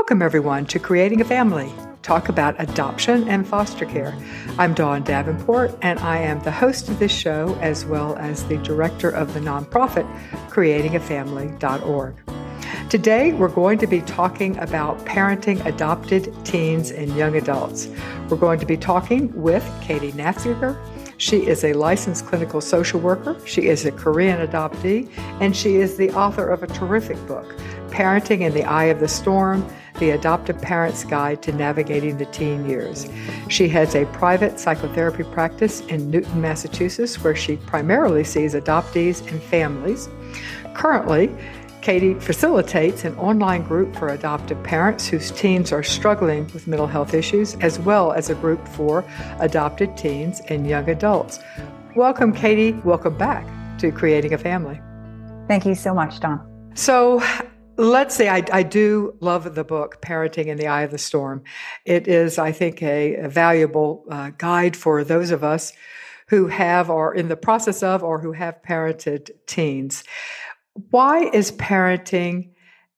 Welcome, everyone, to Creating a Family. Talk about adoption and foster care. I'm Dawn Davenport, and I am the host of this show as well as the director of the nonprofit creatingafamily.org. Today, we're going to be talking about parenting adopted teens and young adults. We're going to be talking with Katie Naftzger. She is a licensed clinical social worker. She is a Korean adoptee, and she is the author of a terrific book, Parenting in the Eye of the Storm the Adoptive Parent's Guide to Navigating the Teen Years. She has a private psychotherapy practice in Newton, Massachusetts, where she primarily sees adoptees and families. Currently, Katie facilitates an online group for adoptive parents whose teens are struggling with mental health issues, as well as a group for adopted teens and young adults. Welcome, Katie. Welcome back to Creating a Family. Thank you so much, Dawn. So, Let's say I, I, do love the book, Parenting in the Eye of the Storm. It is, I think, a, a valuable uh, guide for those of us who have or in the process of or who have parented teens. Why is parenting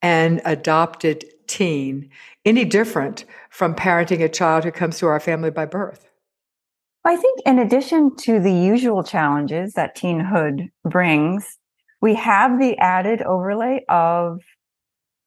an adopted teen any different from parenting a child who comes to our family by birth? I think, in addition to the usual challenges that teenhood brings, we have the added overlay of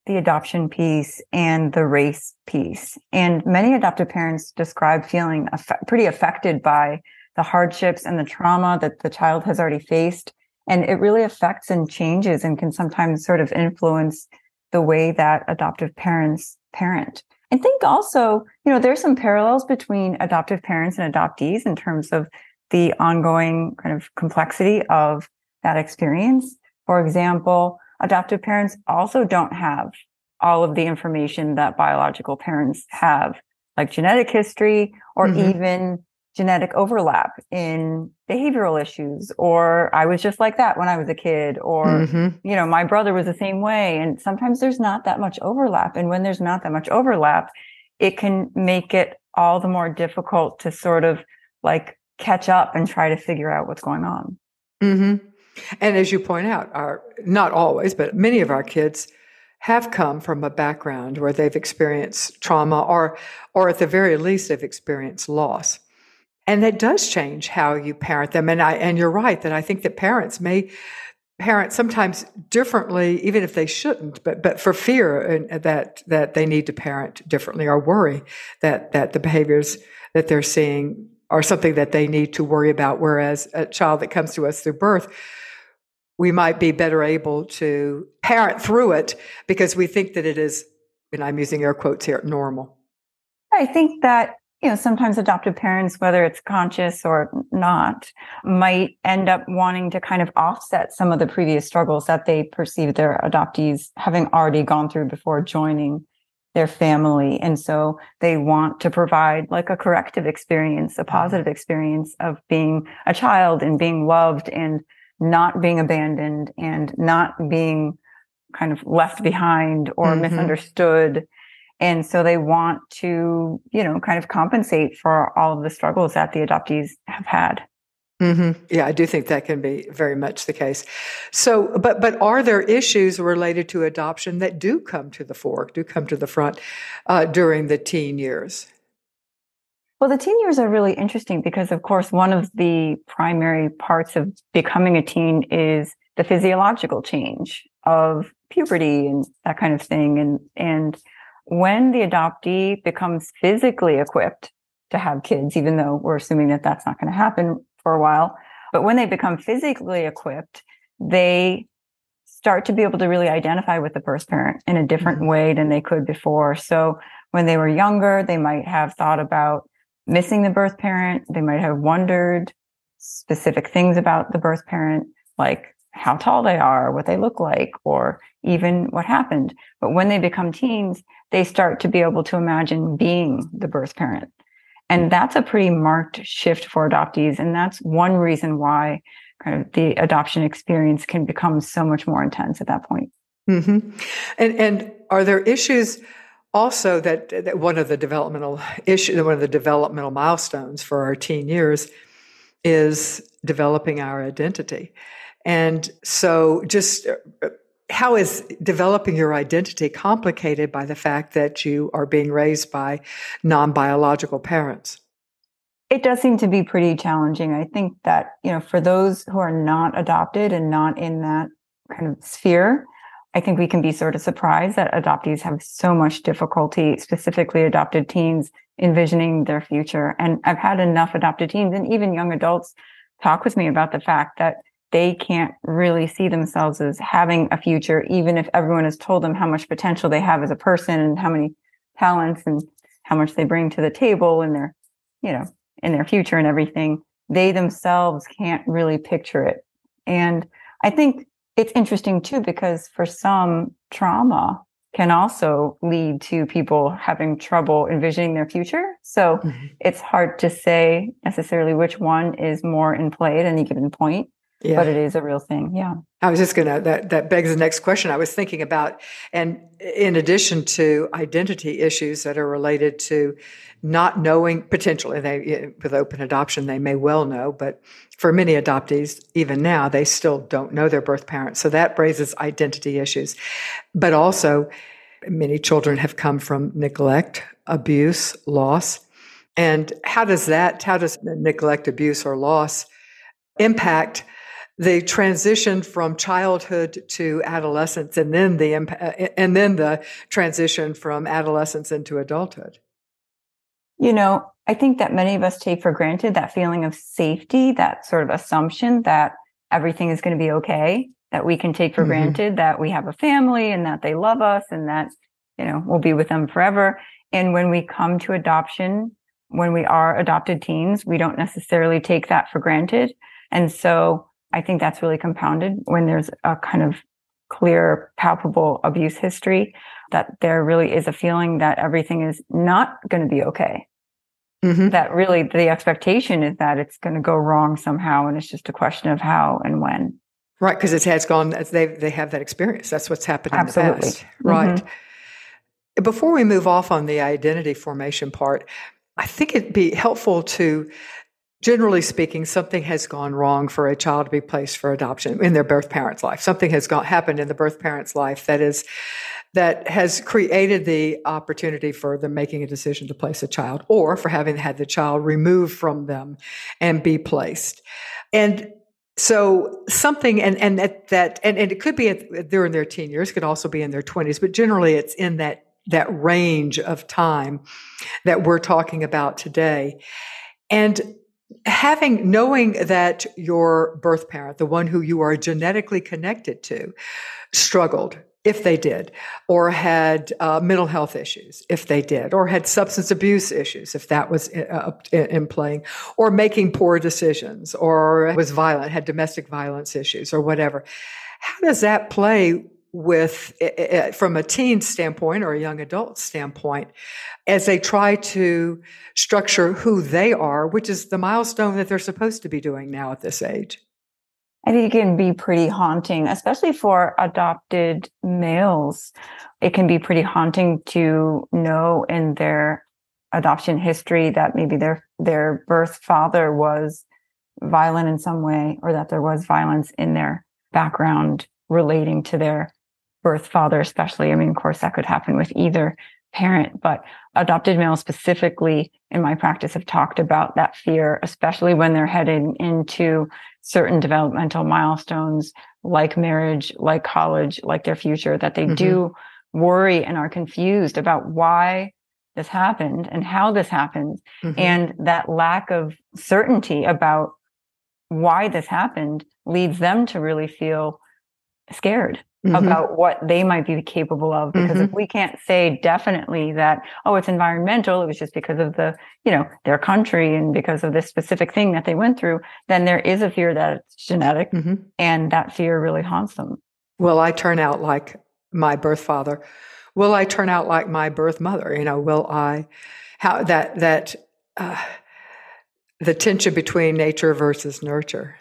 the adoption piece and the race piece. And many adoptive parents describe feeling pretty affected by the hardships and the trauma that the child has already faced. And it really affects and changes and can sometimes sort of influence the way that adoptive parents parent. I think also, you know, there's some parallels between adoptive parents and adoptees in terms of the ongoing kind of complexity of that experience. For example, adoptive parents also don't have all of the information that biological parents have, like genetic history or mm-hmm. even genetic overlap in behavioral issues or i was just like that when i was a kid or mm-hmm. you know my brother was the same way and sometimes there's not that much overlap and when there's not that much overlap it can make it all the more difficult to sort of like catch up and try to figure out what's going on mm-hmm. And as you point out, our not always, but many of our kids have come from a background where they've experienced trauma or or at the very least they've experienced loss. And that does change how you parent them. And I and you're right that I think that parents may parent sometimes differently, even if they shouldn't, but but for fear that that they need to parent differently or worry that that the behaviors that they're seeing are something that they need to worry about. Whereas a child that comes to us through birth we might be better able to parent through it because we think that it is, and I'm using air quotes here, normal. I think that, you know, sometimes adoptive parents, whether it's conscious or not, might end up wanting to kind of offset some of the previous struggles that they perceive their adoptees having already gone through before joining their family. And so they want to provide like a corrective experience, a positive experience of being a child and being loved and not being abandoned and not being kind of left behind or mm-hmm. misunderstood. And so they want to, you know, kind of compensate for all of the struggles that the adoptees have had. Mm-hmm. Yeah, I do think that can be very much the case. So, but but are there issues related to adoption that do come to the fore, do come to the front uh, during the teen years? Well, the teen years are really interesting because, of course, one of the primary parts of becoming a teen is the physiological change of puberty and that kind of thing. And, and when the adoptee becomes physically equipped to have kids, even though we're assuming that that's not going to happen for a while, but when they become physically equipped, they start to be able to really identify with the birth parent in a different mm-hmm. way than they could before. So when they were younger, they might have thought about missing the birth parent. They might have wondered specific things about the birth parent, like how tall they are, what they look like, or even what happened. But when they become teens, they start to be able to imagine being the birth parent. And that's a pretty marked shift for adoptees. And that's one reason why kind of the adoption experience can become so much more intense at that point. Mm-hmm. And, and are there issues also that, that one of the developmental issue, one of the developmental milestones for our teen years is developing our identity. And so just uh, how is developing your identity complicated by the fact that you are being raised by non biological parents? It does seem to be pretty challenging. I think that, you know, for those who are not adopted and not in that kind of sphere, I think we can be sort of surprised that adoptees have so much difficulty, specifically adopted teens, envisioning their future. And I've had enough adopted teens and even young adults talk with me about the fact that they can't really see themselves as having a future, even if everyone has told them how much potential they have as a person and how many talents and how much they bring to the table and their, you know, in their future and everything. They themselves can't really picture it. And I think it's interesting too, because for some trauma can also lead to people having trouble envisioning their future. So mm-hmm. it's hard to say necessarily which one is more in play at any given point. Yeah. But it is a real thing. Yeah. I was just going to, that, that begs the next question I was thinking about. And in addition to identity issues that are related to not knowing potentially they with open adoption they may well know but for many adoptees even now they still don't know their birth parents so that raises identity issues but also many children have come from neglect abuse loss and how does that how does neglect abuse or loss impact the transition from childhood to adolescence and then the and then the transition from adolescence into adulthood you know, I think that many of us take for granted that feeling of safety, that sort of assumption that everything is going to be okay, that we can take for mm-hmm. granted that we have a family and that they love us and that, you know, we'll be with them forever. And when we come to adoption, when we are adopted teens, we don't necessarily take that for granted. And so I think that's really compounded when there's a kind of clear, palpable abuse history that there really is a feeling that everything is not going to be okay. Mm-hmm. That really the expectation is that it's going to go wrong somehow, and it's just a question of how and when. Right, because it has gone. They they have that experience. That's what's happened in the past. Mm-hmm. Right. Before we move off on the identity formation part, I think it'd be helpful to generally speaking, something has gone wrong for a child to be placed for adoption in their birth parent's life. Something has gone, happened in the birth parent's life that is that has created the opportunity for them making a decision to place a child or for having had the child removed from them and be placed. And so something and and that, that and, and it could be at, in their teen years, could also be in their 20s, but generally it's in that that range of time that we're talking about today. And having knowing that your birth parent the one who you are genetically connected to struggled if they did or had uh, mental health issues if they did or had substance abuse issues if that was uh, in playing or making poor decisions or was violent had domestic violence issues or whatever. How does that play with eh, eh, eh, from a teen standpoint or a young adult standpoint as they try to structure who they are which is the milestone that they're supposed to be doing now at this age I think it can be pretty haunting, especially for adopted males. It can be pretty haunting to know in their adoption history that maybe their their birth father was violent in some way or that there was violence in their background relating to their birth father, especially. I mean, of course, that could happen with either parent, but adopted males specifically in my practice have talked about that fear, especially when they're heading into certain developmental milestones like marriage, like college, like their future, that they mm-hmm. do worry and are confused about why this happened and how this happened. Mm-hmm. And that lack of certainty about why this happened leads them to really feel scared mm-hmm. about what they might be capable of. Because mm-hmm. if we can't say definitely that, oh, it's environmental, it was just because of the, you know, their country and because of this specific thing that they went through, then there is a fear that it's genetic mm-hmm. and that fear really haunts them. Will I turn out like my birth father? Will I turn out like my birth mother? You know, will I, how that, that, uh, the tension between nature versus nurture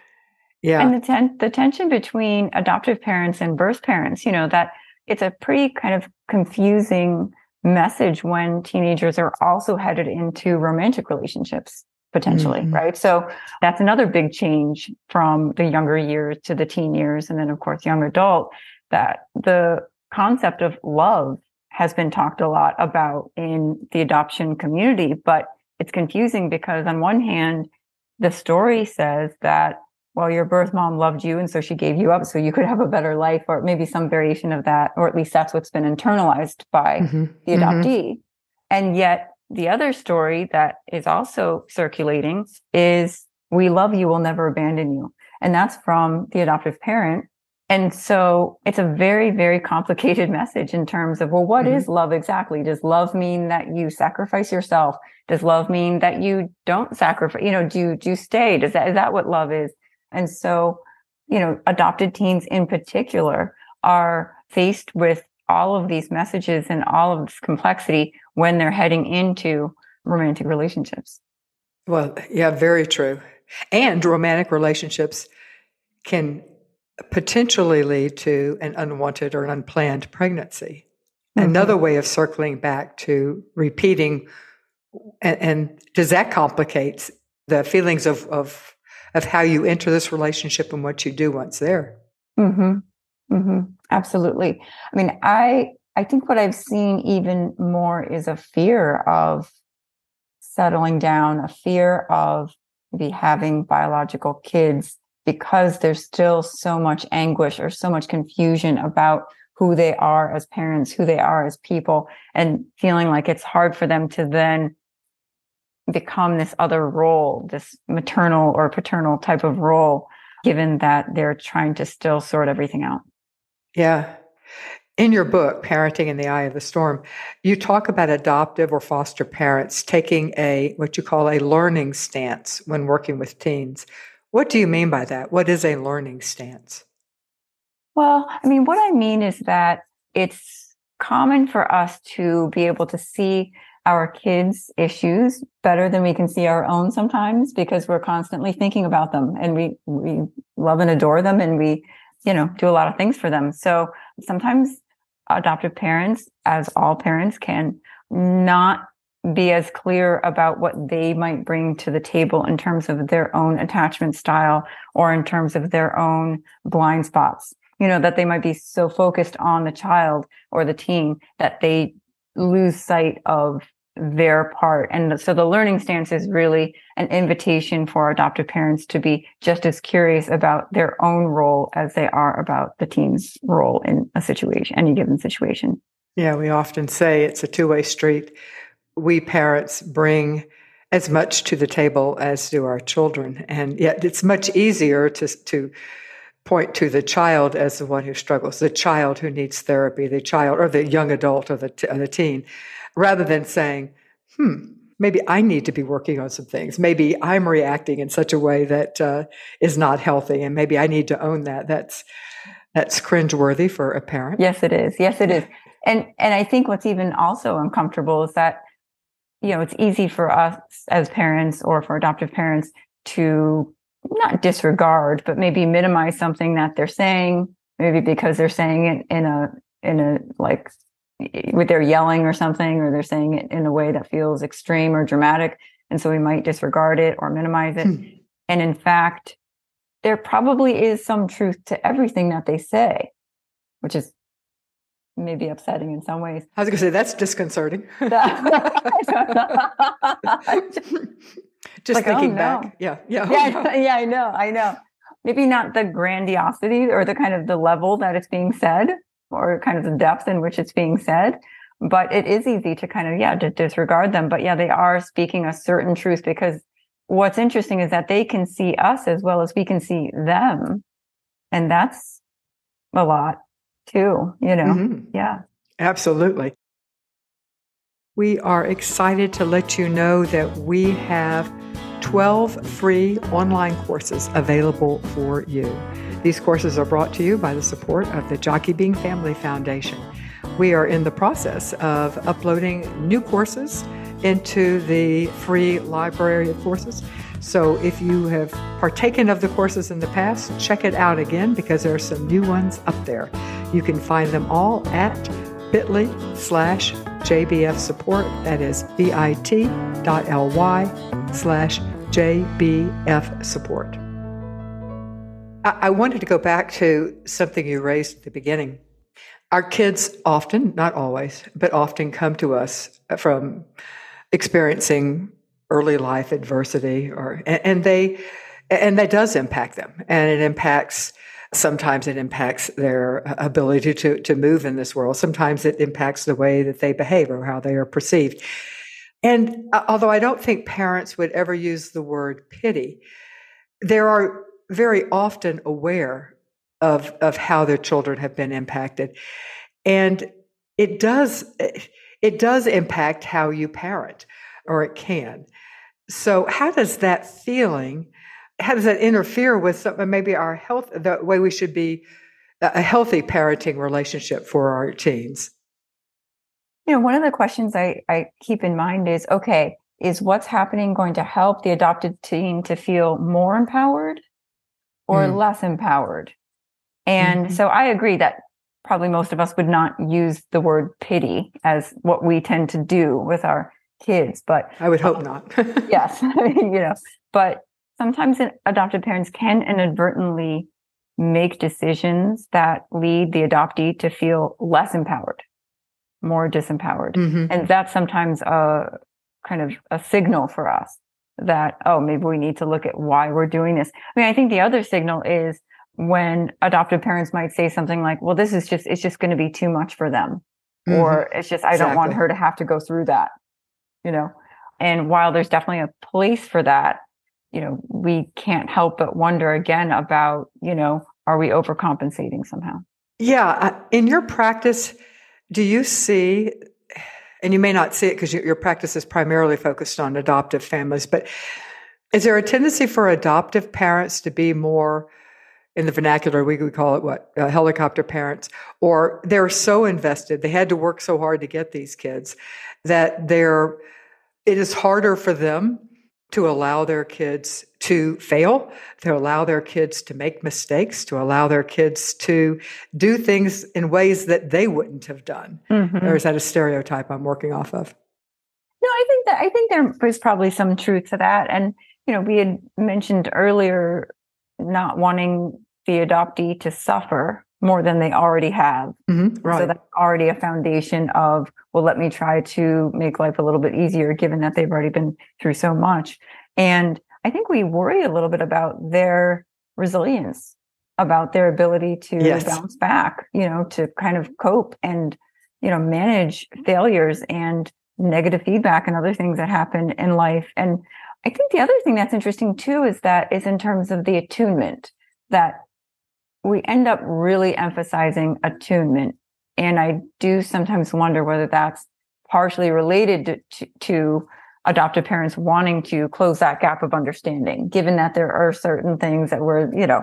yeah. And the, ten- the tension between adoptive parents and birth parents, you know, that it's a pretty kind of confusing message when teenagers are also headed into romantic relationships potentially, mm-hmm. right? So that's another big change from the younger years to the teen years. And then, of course, young adult that the concept of love has been talked a lot about in the adoption community, but it's confusing because on one hand, the story says that, well, your birth mom loved you and so she gave you up so you could have a better life, or maybe some variation of that, or at least that's what's been internalized by mm-hmm. the mm-hmm. adoptee. Mm-hmm. And yet the other story that is also circulating is we love you, we'll never abandon you. And that's from the adoptive parent and so it's a very, very complicated message in terms of, well, what mm-hmm. is love exactly? Does love mean that you sacrifice yourself? Does love mean that you don't sacrifice? You know, do you, do you stay? Does that, is that what love is? And so, you know, adopted teens in particular are faced with all of these messages and all of this complexity when they're heading into romantic relationships. Well, yeah, very true. And romantic relationships can potentially lead to an unwanted or unplanned pregnancy. Mm-hmm. Another way of circling back to repeating, and, and, does that complicate the feelings of, of of how you enter this relationship and what you do once there? Mm-hmm. Mm-hmm. Absolutely. I mean, I I think what I've seen even more is a fear of settling down, a fear of maybe having biological kids because there's still so much anguish or so much confusion about who they are as parents, who they are as people, and feeling like it's hard for them to then become this other role, this maternal or paternal type of role, given that they're trying to still sort everything out. Yeah. In your book, Parenting in the Eye of the Storm, you talk about adoptive or foster parents taking a what you call a learning stance when working with teens. What do you mean by that? What is a learning stance? Well, I mean, what I mean is that it's common for us to be able to see our kids' issues better than we can see our own sometimes because we're constantly thinking about them and we, we love and adore them and we, you know, do a lot of things for them. So sometimes adoptive parents, as all parents can not be as clear about what they might bring to the table in terms of their own attachment style or in terms of their own blind spots. You know, that they might be so focused on the child or the teen that they lose sight of their part. And so the learning stance is really an invitation for adoptive parents to be just as curious about their own role as they are about the teen's role in a situation, any given situation. Yeah, we often say it's a two way street we parents bring as much to the table as do our children. And yet it's much easier to, to point to the child as the one who struggles, the child who needs therapy, the child or the young adult or the, t- or the teen, rather than saying, hmm, maybe I need to be working on some things. Maybe I'm reacting in such a way that uh, is not healthy, and maybe I need to own that. That's that's cringeworthy for a parent. Yes, it is. Yes, it is. And and I think what's even also uncomfortable is that you know, it's easy for us as parents or for adoptive parents to not disregard, but maybe minimize something that they're saying, maybe because they're saying it in a, in a like, with their yelling or something, or they're saying it in a way that feels extreme or dramatic. And so we might disregard it or minimize it. Hmm. And in fact, there probably is some truth to everything that they say, which is maybe upsetting in some ways. I was going to say that's disconcerting. Just like, thinking oh, no. back, yeah, yeah, yeah, oh, no. yeah. I know, I know. Maybe not the grandiosity or the kind of the level that it's being said, or kind of the depth in which it's being said. But it is easy to kind of yeah to disregard them. But yeah, they are speaking a certain truth because what's interesting is that they can see us as well as we can see them, and that's a lot too, you know? Mm-hmm. Yeah. Absolutely. We are excited to let you know that we have 12 free online courses available for you. These courses are brought to you by the support of the Jockey Being Family Foundation. We are in the process of uploading new courses into the free library of courses. So if you have partaken of the courses in the past, check it out again because there are some new ones up there. You can find them all at bit.ly slash JBF support. That is bit.ly slash JBF support. I, wanted to go back to something you raised at the beginning. Our kids often, not always, but often come to us from experiencing early life adversity or and, and they and that does impact them and it impacts sometimes it impacts their ability to, to move in this world. Sometimes it impacts the way that they behave or how they are perceived. And uh, although I don't think parents would ever use the word pity, they are very often aware of, of how their children have been impacted. And it does, it does impact how you parent, or it can. So, how does that feeling how does that interfere with some, maybe our health, the way we should be a healthy parenting relationship for our teens? You know, one of the questions I, I keep in mind is okay, is what's happening going to help the adopted teen to feel more empowered or mm. less empowered? And mm-hmm. so I agree that probably most of us would not use the word pity as what we tend to do with our kids, but I would hope not. yes, you know, but sometimes adopted parents can inadvertently make decisions that lead the adoptee to feel less empowered, more disempowered. Mm-hmm. And that's sometimes a kind of a signal for us that, oh, maybe we need to look at why we're doing this. I mean, I think the other signal is when adoptive parents might say something like, well, this is just, it's just going to be too much for them. Mm-hmm. Or it's just, I exactly. don't want her to have to go through that, you know? And while there's definitely a place for that, you know, we can't help but wonder again about, you know, are we overcompensating somehow? Yeah. In your practice, do you see, and you may not see it because your practice is primarily focused on adoptive families, but is there a tendency for adoptive parents to be more, in the vernacular, we would call it what, uh, helicopter parents, or they're so invested, they had to work so hard to get these kids that they're, it is harder for them to allow their kids to fail, to allow their kids to make mistakes, to allow their kids to do things in ways that they wouldn't have done. Mm-hmm. Or is that a stereotype I'm working off of? No, I think that I think there is probably some truth to that. And you know, we had mentioned earlier not wanting the adoptee to suffer more than they already have. Mm-hmm, right. So that's already a foundation of, well, let me try to make life a little bit easier given that they've already been through so much. And I think we worry a little bit about their resilience, about their ability to yes. bounce back, you know, to kind of cope and, you know, manage failures and negative feedback and other things that happen in life. And I think the other thing that's interesting too is that is in terms of the attunement that we end up really emphasizing attunement. And I do sometimes wonder whether that's partially related to, to, to, adoptive parents wanting to close that gap of understanding, given that there are certain things that we're, you know,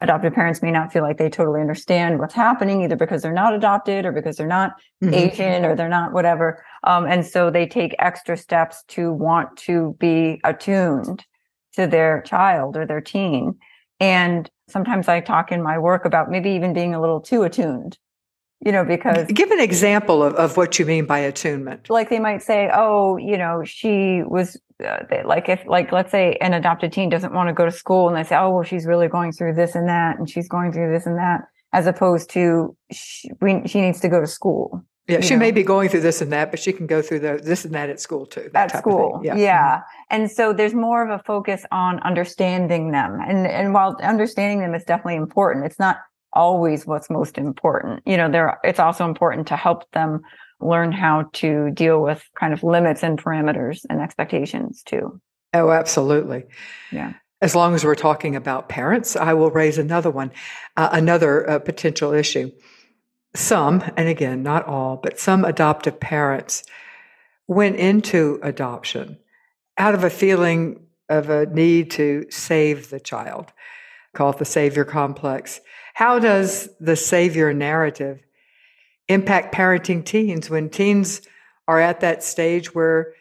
adoptive parents may not feel like they totally understand what's happening, either because they're not adopted or because they're not mm-hmm. Asian or they're not whatever. Um, and so they take extra steps to want to be attuned to their child or their teen. And sometimes I talk in my work about maybe even being a little too attuned, you know, because. Give an example of, of what you mean by attunement. Like they might say, oh, you know, she was uh, they, like, if, like, let's say an adopted teen doesn't want to go to school and they say, oh, well, she's really going through this and that, and she's going through this and that, as opposed to she, we, she needs to go to school. Yeah, she know? may be going through this and that, but she can go through the, this and that at school too. At school, yeah. yeah. Mm-hmm. And so there's more of a focus on understanding them, and and while understanding them is definitely important, it's not always what's most important. You know, there it's also important to help them learn how to deal with kind of limits and parameters and expectations too. Oh, absolutely. Yeah. As long as we're talking about parents, I will raise another one, uh, another uh, potential issue some, and again, not all, but some adoptive parents went into adoption out of a feeling of a need to save the child, call it the savior complex. How does the savior narrative impact parenting teens when teens are at that stage where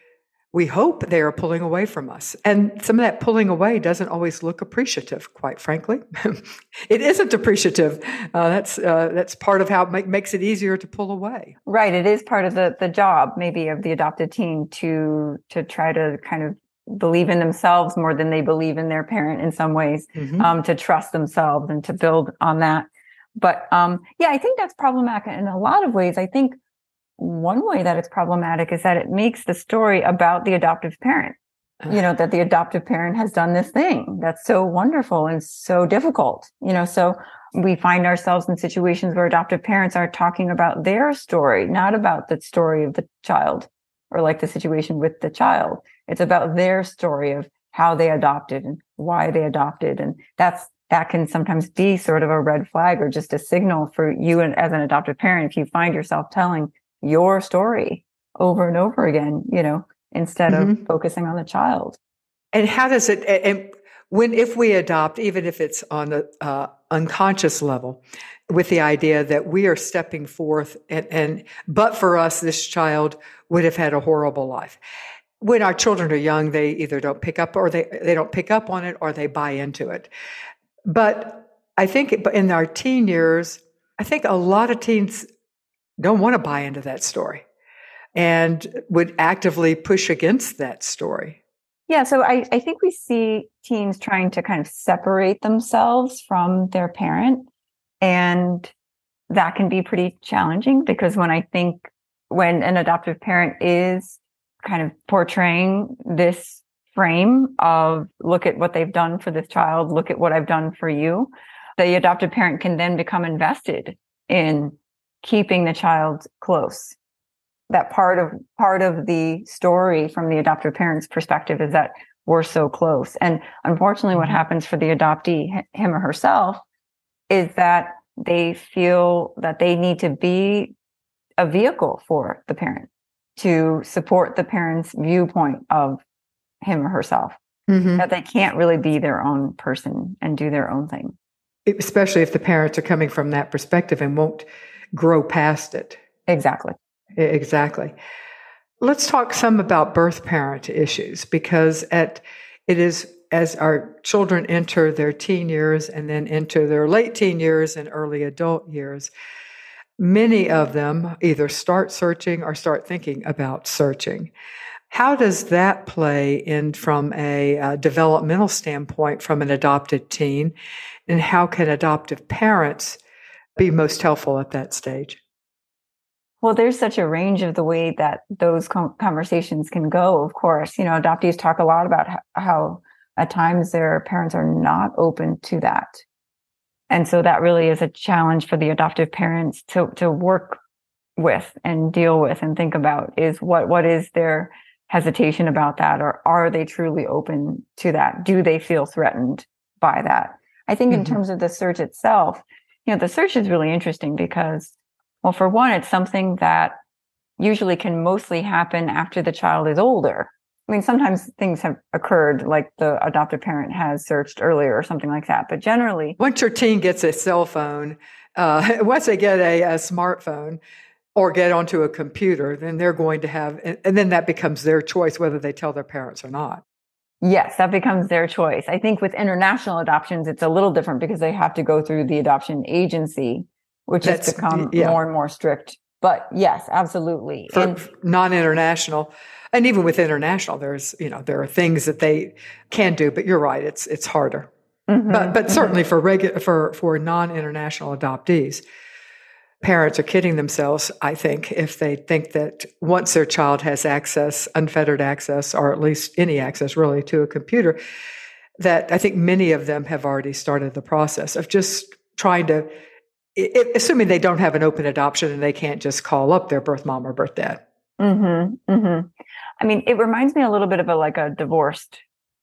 we hope they are pulling away from us. And some of that pulling away doesn't always look appreciative, quite frankly. it isn't appreciative. Uh, that's uh, that's part of how it make, makes it easier to pull away. Right. It is part of the the job, maybe, of the adopted teen to to try to kind of believe in themselves more than they believe in their parent in some ways, mm-hmm. um, to trust themselves and to build on that. But um, yeah, I think that's problematic in a lot of ways. I think one way that it's problematic is that it makes the story about the adoptive parent. You know, that the adoptive parent has done this thing that's so wonderful and so difficult. You know, so we find ourselves in situations where adoptive parents are talking about their story, not about the story of the child or like the situation with the child. It's about their story of how they adopted and why they adopted. And that's that can sometimes be sort of a red flag or just a signal for you as an adoptive parent if you find yourself telling your story over and over again you know instead mm-hmm. of focusing on the child and how does it and when if we adopt even if it's on the uh, unconscious level with the idea that we are stepping forth and, and but for us this child would have had a horrible life when our children are young they either don't pick up or they, they don't pick up on it or they buy into it but I think in our teen years, I think a lot of teens don't want to buy into that story and would actively push against that story. Yeah, so I, I think we see teens trying to kind of separate themselves from their parent. And that can be pretty challenging because when I think when an adoptive parent is kind of portraying this frame of look at what they've done for this child, look at what I've done for you, the adoptive parent can then become invested in keeping the child close. That part of part of the story from the adoptive parent's perspective is that we're so close. And unfortunately, what mm-hmm. happens for the adoptee, him or herself, is that they feel that they need to be a vehicle for the parent to support the parent's viewpoint of him or herself. Mm-hmm. That they can't really be their own person and do their own thing. Especially if the parents are coming from that perspective and won't grow past it. Exactly. Exactly. Let's talk some about birth parent issues because at it is as our children enter their teen years and then into their late teen years and early adult years, many of them either start searching or start thinking about searching. How does that play in from a, a developmental standpoint from an adopted teen? And how can adoptive parents be most helpful at that stage? Well, there's such a range of the way that those conversations can go. Of course, you know, adoptees talk a lot about how, how at times their parents are not open to that. And so that really is a challenge for the adoptive parents to, to work with and deal with and think about is what, what is their hesitation about that? Or are they truly open to that? Do they feel threatened by that? I think mm-hmm. in terms of the search itself you know the search is really interesting because well for one it's something that usually can mostly happen after the child is older i mean sometimes things have occurred like the adoptive parent has searched earlier or something like that but generally once your teen gets a cell phone uh, once they get a, a smartphone or get onto a computer, then they're going to have, and then that becomes their choice whether they tell their parents or not. Yes, that becomes their choice. I think with international adoptions, it's a little different because they have to go through the adoption agency, which That's, has become yeah. more and more strict. But yes, absolutely. For and, non-international, and even with international, there's you know there are things that they can do, but you're right, it's it's harder. Mm-hmm, but but mm-hmm. certainly for regular for for non-international adoptees, parents are kidding themselves, I think, if they think that once their child has access, unfettered access, or at least any access really to a computer, that I think many of them have already started the process of just trying to, assuming they don't have an open adoption and they can't just call up their birth mom or birth dad. Mm-hmm, mm-hmm. I mean, it reminds me a little bit of a like a divorced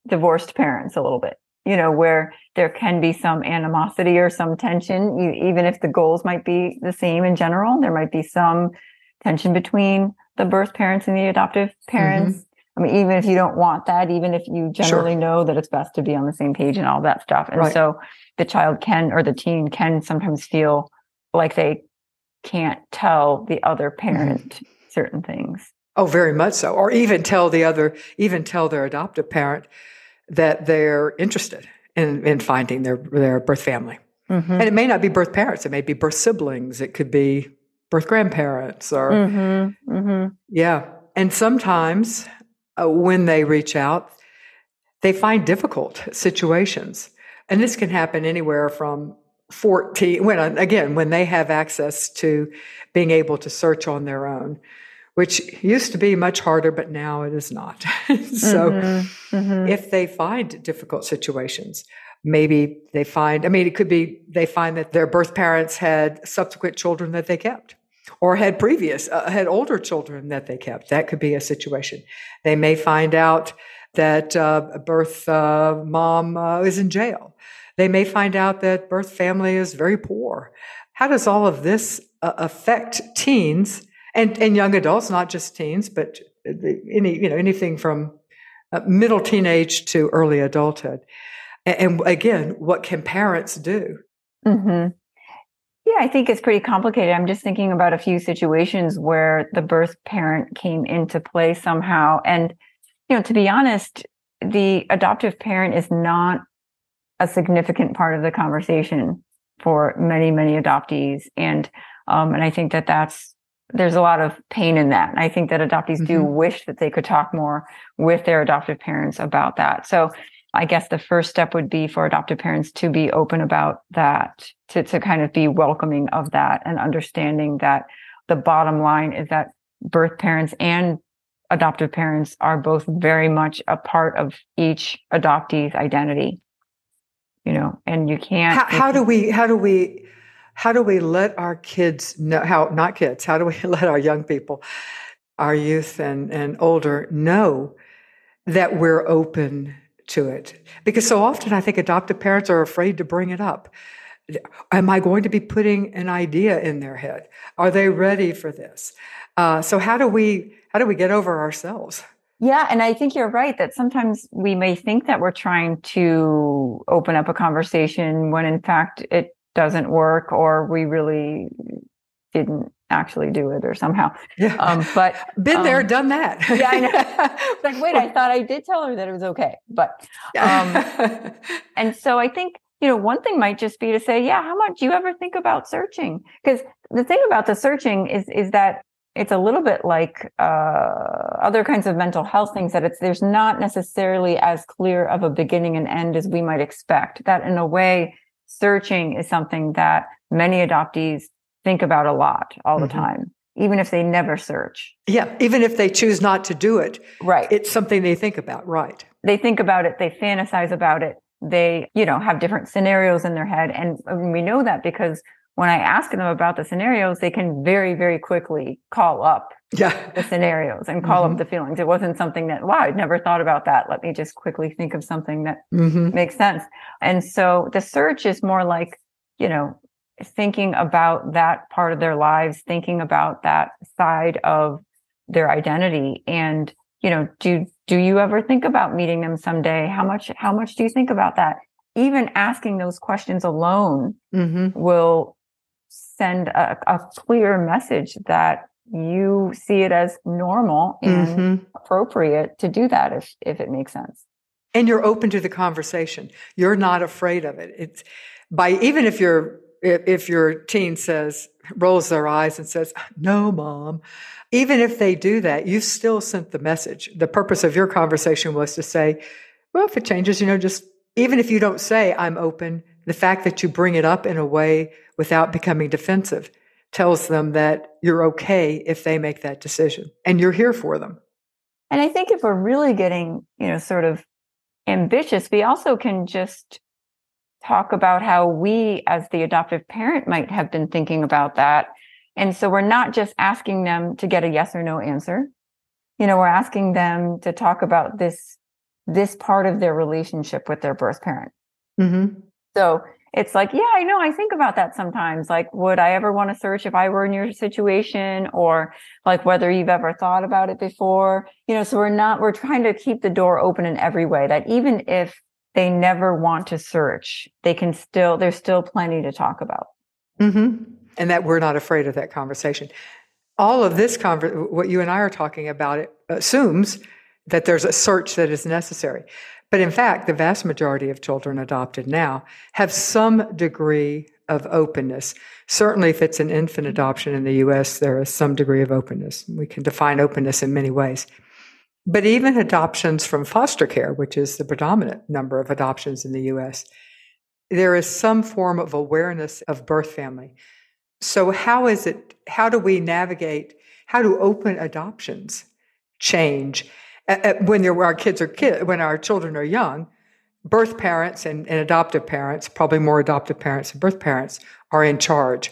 divorced parents a little bit you know, where there can be some animosity or some tension, you, even if the goals might be the same in general, there might be some tension between the birth parents and the adoptive parents. Mm-hmm. I mean, even if you don't want that, even if you generally sure. know that it's best to be on the same page and all that stuff. And right. so the child can, or the teen can sometimes feel like they can't tell the other parent mm-hmm. certain things. Oh, very much so. Or even tell the other, even tell their adoptive parent, that they're interested in, in finding their, their birth family. Mm-hmm. And it may not be birth parents, it may be birth siblings, it could be birth grandparents or, mm-hmm. Mm-hmm. yeah. And sometimes uh, when they reach out, they find difficult situations. And this can happen anywhere from 14, when again, when they have access to being able to search on their own, which used to be much harder, but now it is not. so mm-hmm, mm-hmm. if they find difficult situations, maybe they find, I mean, it could be they find that their birth parents had subsequent children that they kept or had previous, uh, had older children that they kept. That could be a situation. They may find out that uh, birth uh, mom uh, is in jail. They may find out that birth family is very poor. How does all of this uh, affect teens and, and young adults, not just teens, but any, you know, anything from uh, middle teenage to early adulthood? And, and again, what can parents do? Mm-hmm. Yeah, I think it's pretty complicated. I'm just thinking about a few situations where the birth parent came into play somehow. And, you know, to be honest, the adoptive parent is not a significant part of the conversation for many, many adoptees. And, um, and I think that that's, there's a lot of pain in that. And I think that adoptees mm-hmm. do wish that they could talk more with their adoptive parents about that. So I guess the first step would be for adoptive parents to be open about that, to, to kind of be welcoming of that and understanding that the bottom line is that birth parents and adoptive parents are both very much a part of each adoptee's identity. You know, and you can't. How, how do we, how do we, how do we let our kids know, how, not kids, how do we let our young people, our youth and, and older know that we're open to it. Because so often I think adoptive parents are afraid to bring it up. Am I going to be putting an idea in their head? Are they ready for this? Uh, so how do we how do we get over ourselves? Yeah, and I think you're right that sometimes we may think that we're trying to open up a conversation when in fact it doesn't work or we really didn't actually do it or somehow. Yeah. Um, but been um, there, done that. yeah, I know. like, wait, I thought I did tell her that it was okay. But um, and so I think, you know, one thing might just be to say, yeah, how much do you ever think about searching? Because the thing about the searching is is that it's a little bit like uh, other kinds of mental health things that it's there's not necessarily as clear of a beginning and end as we might expect. That in a way, searching is something that many adoptees think about a lot all the mm-hmm. time, even if they never search. Yeah, even if they choose not to do it. Right. It's something they think about, right. They think about it, they fantasize about it. They, you know, have different scenarios in their head. And we know that because when I ask them about the scenarios, they can very, very quickly call up yeah. the scenarios and call mm-hmm. up the feelings. It wasn't something that, wow, I'd never thought about that. Let me just quickly think of something that mm-hmm. makes sense. And so the search is more like, you know, thinking about that part of their lives, thinking about that side of their identity. And, you know, do, do you ever think about meeting them someday? How much, how much do you think about that? Even asking those questions alone mm-hmm. will send a, a, clear message that you see it as normal and mm-hmm. appropriate to do that if, if it makes sense. And you're open to the conversation. You're not afraid of it. It's by, even if you're if, if your teen says, rolls their eyes and says, no, mom, even if they do that, you still sent the message. The purpose of your conversation was to say, well, if it changes, you know, just even if you don't say, I'm open, the fact that you bring it up in a way without becoming defensive tells them that you're okay if they make that decision and you're here for them. And I think if we're really getting, you know, sort of ambitious, we also can just talk about how we, as the adoptive parent, might have been thinking about that. And so we're not just asking them to get a yes or no answer. You know, we're asking them to talk about this, this part of their relationship with their birth parent. Mm-hmm. So it's like, yeah, I know. I think about that sometimes. Like, would I ever want to search if I were in your situation or like whether you've ever thought about it before? You know, so we're not, we're trying to keep the door open in every way that even if they never want to search, they can still, there's still plenty to talk about. Mm-hmm. And that we're not afraid of that conversation. All of this, conver- what you and I are talking about, it assumes that there's a search that is necessary. But in fact, the vast majority of children adopted now have some degree of openness. Certainly, if it's an infant adoption in the US, there is some degree of openness. We can define openness in many ways. But even adoptions from foster care, which is the predominant number of adoptions in the US, there is some form of awareness of birth family. So, how is it, how do we navigate, how do open adoptions change? When our kids are kids, when our children are young, birth parents and, and adoptive parents, probably more adoptive parents and birth parents, are in charge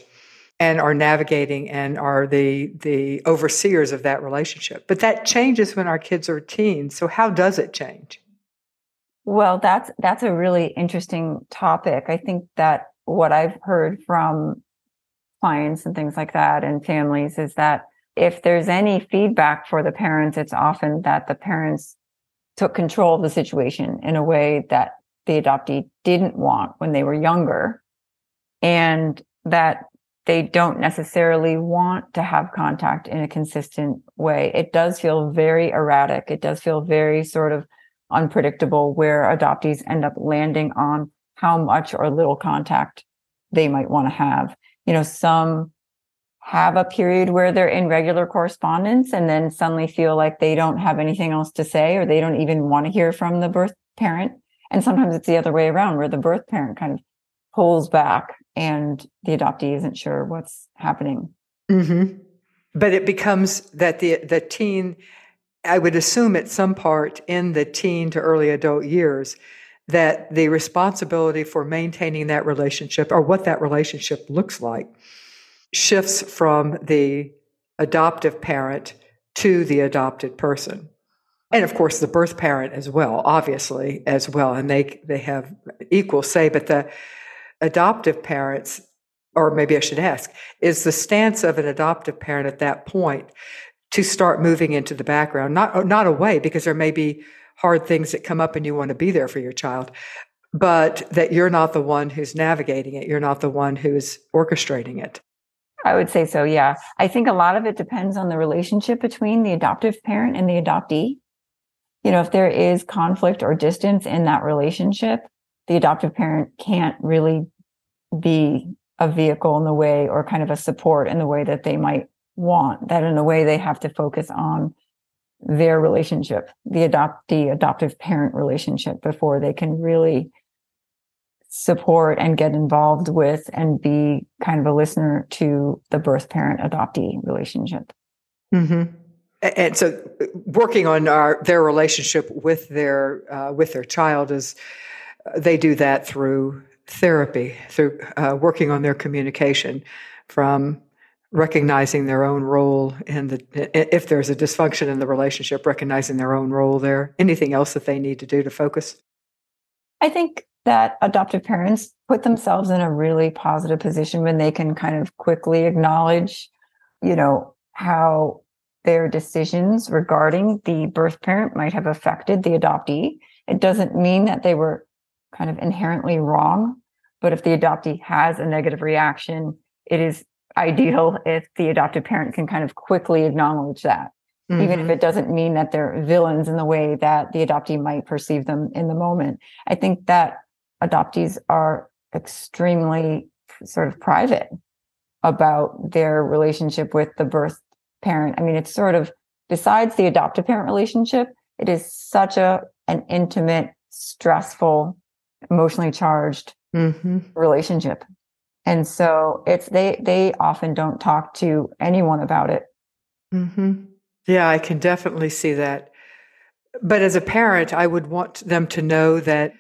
and are navigating and are the the overseers of that relationship. But that changes when our kids are teens. So how does it change? Well, that's that's a really interesting topic. I think that what I've heard from clients and things like that and families is that if there's any feedback for the parents, it's often that the parents took control of the situation in a way that the adoptee didn't want when they were younger. And that they don't necessarily want to have contact in a consistent way. It does feel very erratic. It does feel very sort of unpredictable where adoptees end up landing on how much or little contact they might want to have. You know, some have a period where they're in regular correspondence and then suddenly feel like they don't have anything else to say or they don't even want to hear from the birth parent. And sometimes it's the other way around where the birth parent kind of pulls back and the adoptee isn't sure what's happening. Mm-hmm. But it becomes that the the teen, I would assume at some part in the teen to early adult years, that the responsibility for maintaining that relationship or what that relationship looks like shifts from the adoptive parent to the adopted person. And of course the birth parent as well, obviously as well. And they they have equal say, but the adoptive parents, or maybe I should ask, is the stance of an adoptive parent at that point to start moving into the background, not not away because there may be hard things that come up and you want to be there for your child, but that you're not the one who's navigating it, you're not the one who's orchestrating it. I would say so, yeah. I think a lot of it depends on the relationship between the adoptive parent and the adoptee. You know, if there is conflict or distance in that relationship, the adoptive parent can't really be a vehicle in the way or kind of a support in the way that they might want that in a way they have to focus on their relationship the adoptee adoptive parent relationship before they can really support and get involved with and be kind of a listener to the birth parent adoptee relationship mm-hmm. and so working on our their relationship with their uh, with their child is they do that through therapy, through uh, working on their communication, from recognizing their own role in the if there's a dysfunction in the relationship, recognizing their own role there. Anything else that they need to do to focus? I think that adoptive parents put themselves in a really positive position when they can kind of quickly acknowledge, you know, how their decisions regarding the birth parent might have affected the adoptee. It doesn't mean that they were kind of inherently wrong. But if the adoptee has a negative reaction, it is ideal if the adoptive parent can kind of quickly acknowledge that, mm-hmm. even if mm-hmm. it doesn't mean that they're villains in the way that the adoptee might perceive them in the moment. I think that adoptees are extremely sort of private about their relationship with the birth parent. I mean, it's sort of besides the adoptive parent relationship, it is such a an intimate, stressful emotionally charged mm-hmm. relationship. And so it's they they often don't talk to anyone about it. Mm-hmm. Yeah, I can definitely see that. But as a parent, I would want them to know that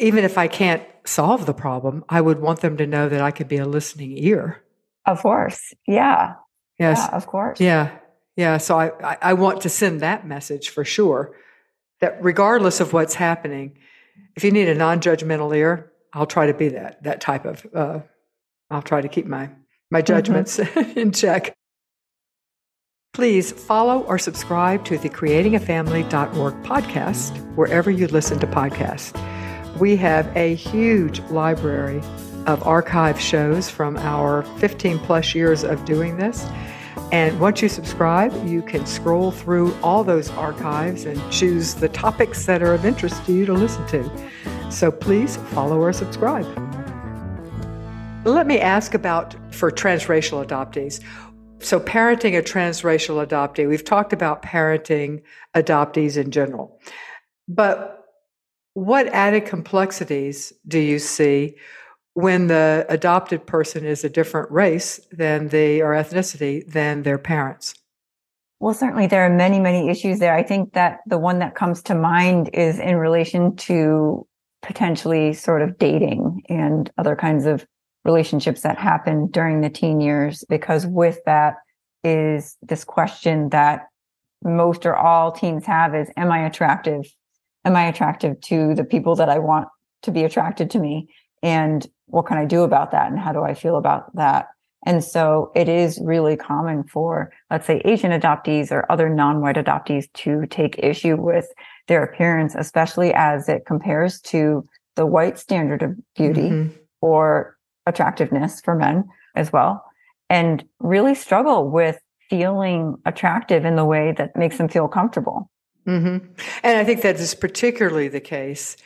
even if I can't solve the problem, I would want them to know that I could be a listening ear. Of course. Yeah. Yes. Yeah, of course. Yeah. Yeah. So I, I, I want to send that message for sure that regardless of what's happening, if you need a non-judgmental ear, I'll try to be that that type of. Uh, I'll try to keep my my judgments mm-hmm. in check. Please follow or subscribe to the creatingafamily.org podcast wherever you listen to podcasts. We have a huge library of archive shows from our 15 plus years of doing this. And once you subscribe, you can scroll through all those archives and choose the topics that are of interest to you to listen to. So please follow or subscribe. Let me ask about for transracial adoptees So, parenting a transracial adoptee, we've talked about parenting adoptees in general. But what added complexities do you see when the adopted person is a different race than the or ethnicity than their parents? Well, certainly there are many, many issues there. I think that the one that comes to mind is in relation to potentially sort of dating and other kinds of relationships that happen during the teen years, because with that is this question that most or all teens have is, am I attractive? Am I attractive to the people that I want to be attracted to me? And what can I do about that? And how do I feel about that? And so it is really common for, let's say, Asian adoptees or other non-white adoptees to take issue with their appearance, especially as it compares to the white standard of beauty mm-hmm. or attractiveness for men as well, and really struggle with feeling attractive in the way that makes them feel comfortable. Mm-hmm. And I think that is particularly the case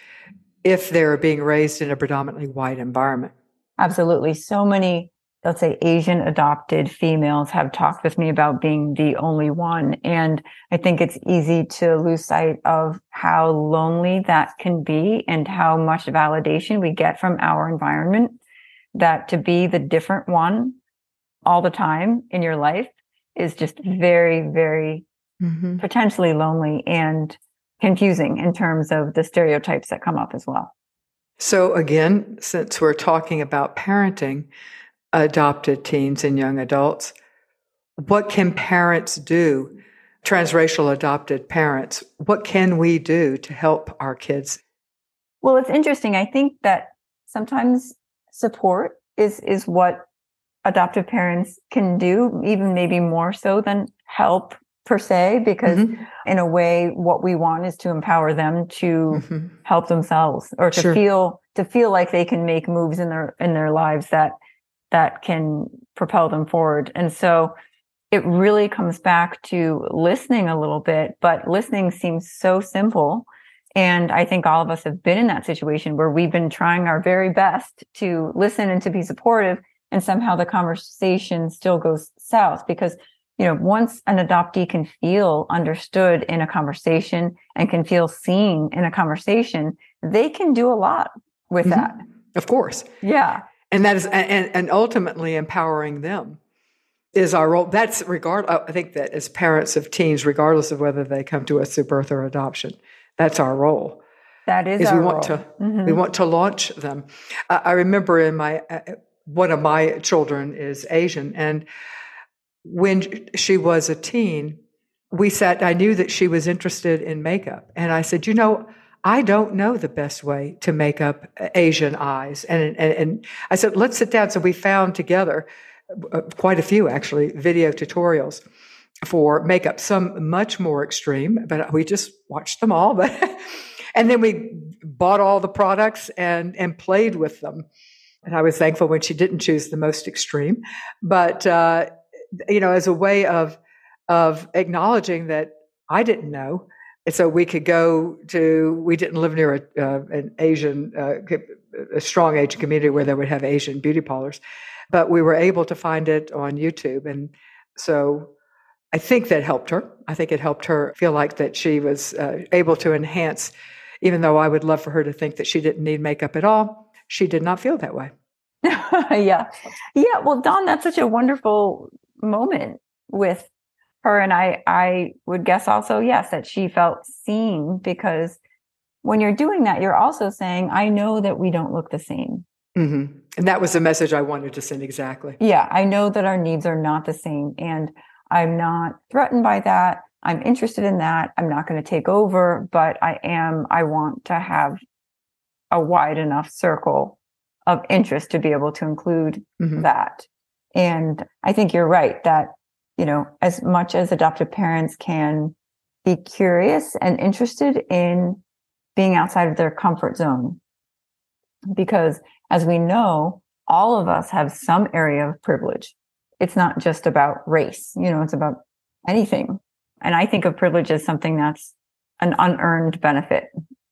if they're being raised in a predominantly white environment. Absolutely. So many let's say Asian adopted females have talked with me about being the only one. And I think it's easy to lose sight of how lonely that can be and how much validation we get from our environment that to be the different one all the time in your life is just very, very mm-hmm. potentially lonely and confusing in terms of the stereotypes that come up as well. So again, since we're talking about parenting, adopted teens and young adults. What can parents do? Transracial adopted parents, what can we do to help our kids? Well, it's interesting. I think that sometimes support is is what adoptive parents can do, even maybe more so than help per se, because mm-hmm. in a way, what we want is to empower them to mm-hmm. help themselves or to sure. feel to feel like they can make moves in their in their lives that that can propel them forward. And so it really comes back to listening a little bit, but listening seems so simple. And I think all of us have been in that situation where we've been trying our very best to listen and to be supportive. And somehow the conversation still goes south because, you know, once an adoptee can feel understood in a conversation and can feel seen in a conversation, they can do a lot with mm-hmm. that. Of course. Yeah and that is and, and ultimately empowering them is our role that's regard i think that as parents of teens regardless of whether they come to us through birth or adoption that's our role that is, is we want role. to mm-hmm. we want to launch them uh, i remember in my uh, one of my children is asian and when she was a teen we sat i knew that she was interested in makeup and i said you know I don't know the best way to make up Asian eyes. And, and, and I said, let's sit down. So we found together uh, quite a few actually video tutorials for makeup, some much more extreme, but we just watched them all. But and then we bought all the products and and played with them. And I was thankful when she didn't choose the most extreme, but uh, you know, as a way of of acknowledging that I didn't know. So we could go to we didn't live near a, uh, an asian uh, a strong asian community where they would have asian beauty parlors but we were able to find it on youtube. And so i think that helped her. I think it helped her feel like that she was uh, able to enhance even though i would love for her to think that she didn't need makeup at all she did not feel that way. Yeah. Yeah. Well Dawn, that's such a wonderful moment with her and I I would guess also yes that she felt seen because when you're doing that you're also saying I know that we don't look the same. Mm-hmm. And that was the message I wanted to send exactly. Yeah, I know that our needs are not the same and I'm not threatened by that. I'm interested in that. I'm not going to take over, but I am I want to have a wide enough circle of interest to be able to include mm-hmm. that. And I think you're right that you know, as much as adoptive parents can be curious and interested in being outside of their comfort zone. Because as we know, all of us have some area of privilege. It's not just about race, you know, it's about anything. And I think of privilege as something that's an unearned benefit,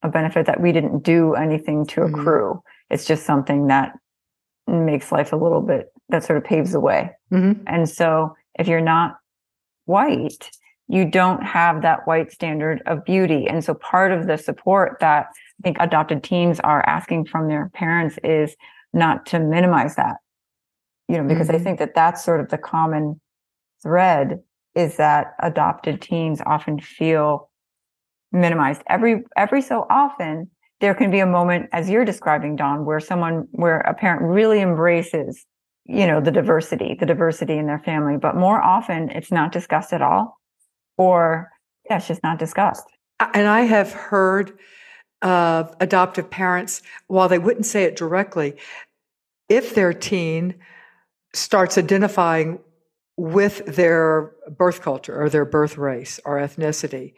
a benefit that we didn't do anything to mm-hmm. accrue. Mm-hmm. It's just something that makes life a little bit, that sort of paves the way. Mm-hmm. And so if you're not white, you don't have that white standard of beauty. And so part of the support that I think adopted teens are asking from their parents is not to minimize that, you know, because mm-hmm. I think that that's sort of the common thread is that adopted teens often feel minimized every every so often there can be a moment as you're describing Dawn where someone where a parent really embraces you know the diversity the diversity in their family but more often it's not discussed at all or yeah it's just not discussed. And i have heard of adoptive parents while they wouldn't say it directly if their teen starts identifying with their birth culture or their birth race or ethnicity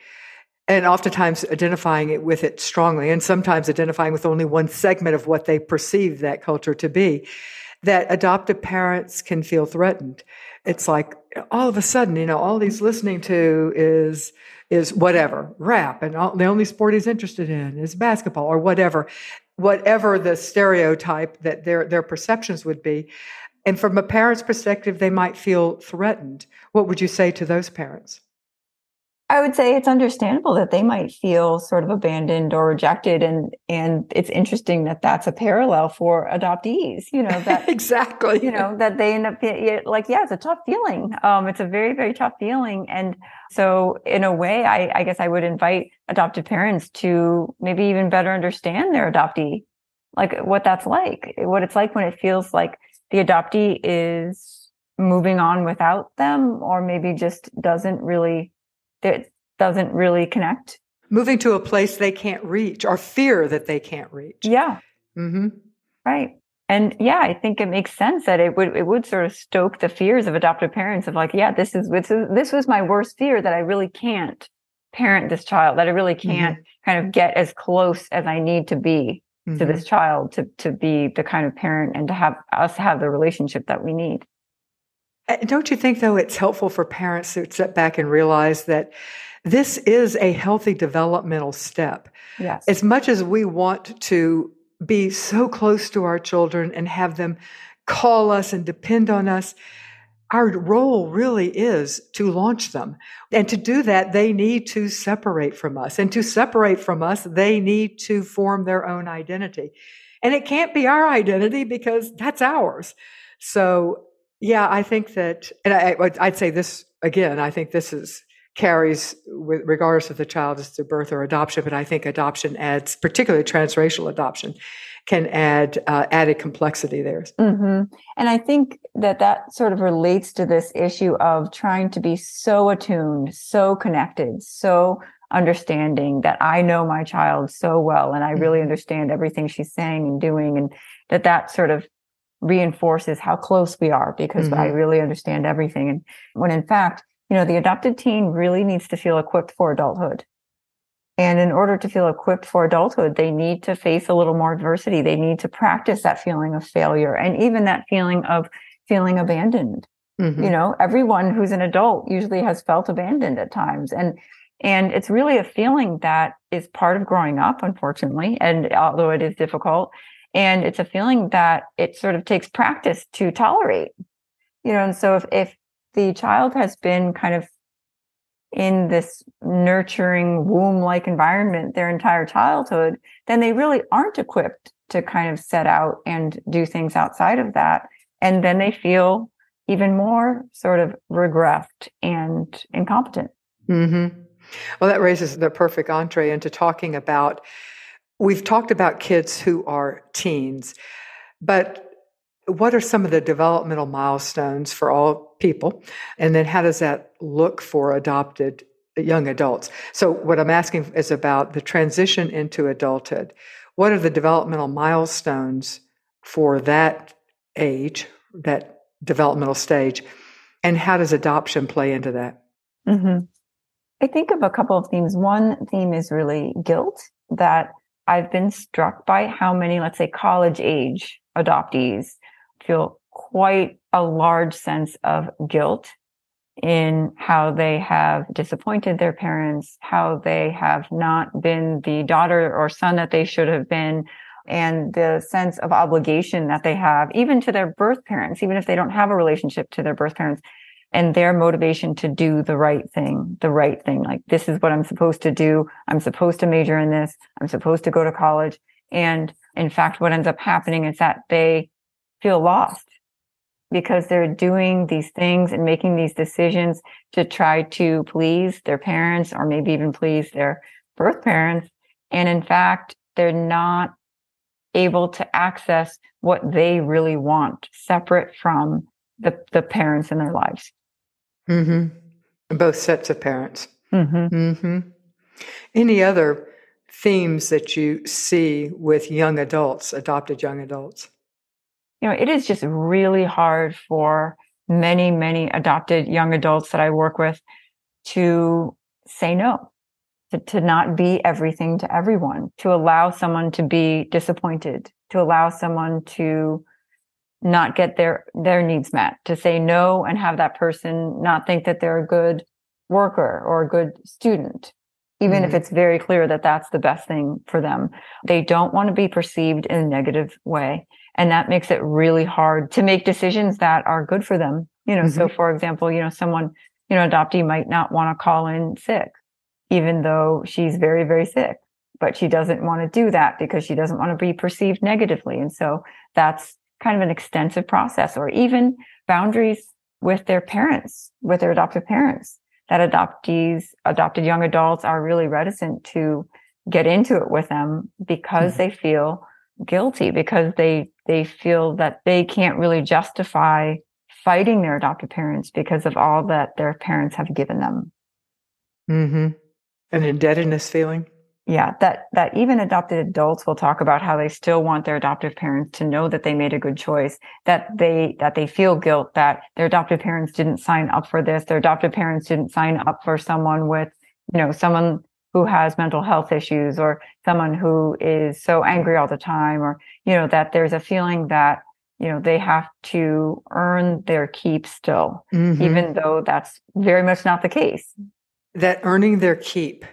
and oftentimes identifying it with it strongly and sometimes identifying with only one segment of what they perceive that culture to be that adoptive parents can feel threatened. It's like all of a sudden you know all he's listening to is is whatever rap and all, the only sport he's interested in is basketball or whatever whatever the stereotype that their their perceptions would be. And from a parent's perspective they might feel threatened. What would you say to those parents I would say it's understandable that they might feel sort of abandoned or rejected, and and it's interesting that that's a parallel for adoptees. You know that exactly. You know that they end up like yeah, it's a tough feeling. Um, it's a very very tough feeling, and so in a way, I, I guess I would invite adoptive parents to maybe even better understand their adoptee, like what that's like, what it's like when it feels like the adoptee is moving on without them, or maybe just doesn't really that doesn't really connect. Moving to a place they can't reach or fear that they can't reach. Yeah. Mm-hmm. Right. And yeah, I think it makes sense that it would it would sort of stoke the fears of adoptive parents of like, yeah, this is this is this was my worst fear that I really can't parent this child, that I really can't mm-hmm. kind of get as close as I need to be mm-hmm. to this child to to be the kind of parent and to have us have the relationship that we need. Uh, don't you think, though, it's helpful for parents to step back and realize that this is a healthy developmental step? Yes. As much as we want to be so close to our children and have them call us and depend on us, our role really is to launch them. And to do that, they need to separate from us. And to separate from us, they need to form their own identity. And it can't be our identity because that's ours. So yeah, I think that, and I, would say this again. I think this is carries with regardless of the child is through birth or adoption. But I think adoption adds, particularly transracial adoption, can add uh, added complexity there. Mm-hmm. And I think that that sort of relates to this issue of trying to be so attuned, so connected, so understanding that I know my child so well and I really mm-hmm. understand everything she's saying and doing, and that that sort of reinforces how close we are because mm-hmm. I really understand everything. And when in fact, you know, the adopted teen really needs to feel equipped for adulthood. And in order to feel equipped for adulthood, they need to face a little more adversity. They need to practice that feeling of failure and even that feeling of feeling abandoned. Mm-hmm. You know, everyone who's an adult usually has felt abandoned at times. And and it's really a feeling that is part of growing up, unfortunately. And although it is difficult, and it's a feeling that it sort of takes practice to tolerate you know and so if, if the child has been kind of in this nurturing womb like environment their entire childhood then they really aren't equipped to kind of set out and do things outside of that and then they feel even more sort of regressed and incompetent mm-hmm. well that raises the perfect entree into talking about We've talked about kids who are teens, but what are some of the developmental milestones for all people? And then how does that look for adopted young adults? So, what I'm asking is about the transition into adulthood. What are the developmental milestones for that age, that developmental stage? And how does adoption play into that? Mm-hmm. I think of a couple of themes. One theme is really guilt that I've been struck by how many, let's say, college age adoptees feel quite a large sense of guilt in how they have disappointed their parents, how they have not been the daughter or son that they should have been, and the sense of obligation that they have, even to their birth parents, even if they don't have a relationship to their birth parents, and their motivation to do the right thing, the right thing. Like, this is what I'm supposed to do. I'm supposed to major in this. I'm supposed to go to college. And in fact, what ends up happening is that they feel lost because they're doing these things and making these decisions to try to please their parents or maybe even please their birth parents. And in fact, they're not able to access what they really want separate from the, the parents in their lives. Mm-hmm. Both sets of parents. Mm-hmm. Mm-hmm. Any other themes that you see with young adults, adopted young adults? You know, it is just really hard for many, many adopted young adults that I work with to say no, to, to not be everything to everyone, to allow someone to be disappointed, to allow someone to not get their their needs met to say no and have that person not think that they're a good worker or a good student even mm-hmm. if it's very clear that that's the best thing for them they don't want to be perceived in a negative way and that makes it really hard to make decisions that are good for them you know mm-hmm. so for example you know someone you know adoptee might not want to call in sick even though she's very very sick but she doesn't want to do that because she doesn't want to be perceived negatively and so that's kind of an extensive process or even boundaries with their parents, with their adoptive parents that adoptees, adopted young adults are really reticent to get into it with them because mm-hmm. they feel guilty because they they feel that they can't really justify fighting their adoptive parents because of all that their parents have given them. Mm-hmm. An indebtedness feeling yeah that that even adopted adults will talk about how they still want their adoptive parents to know that they made a good choice that they that they feel guilt that their adoptive parents didn't sign up for this their adoptive parents didn't sign up for someone with you know someone who has mental health issues or someone who is so angry all the time or you know that there's a feeling that you know they have to earn their keep still mm-hmm. even though that's very much not the case that earning their keep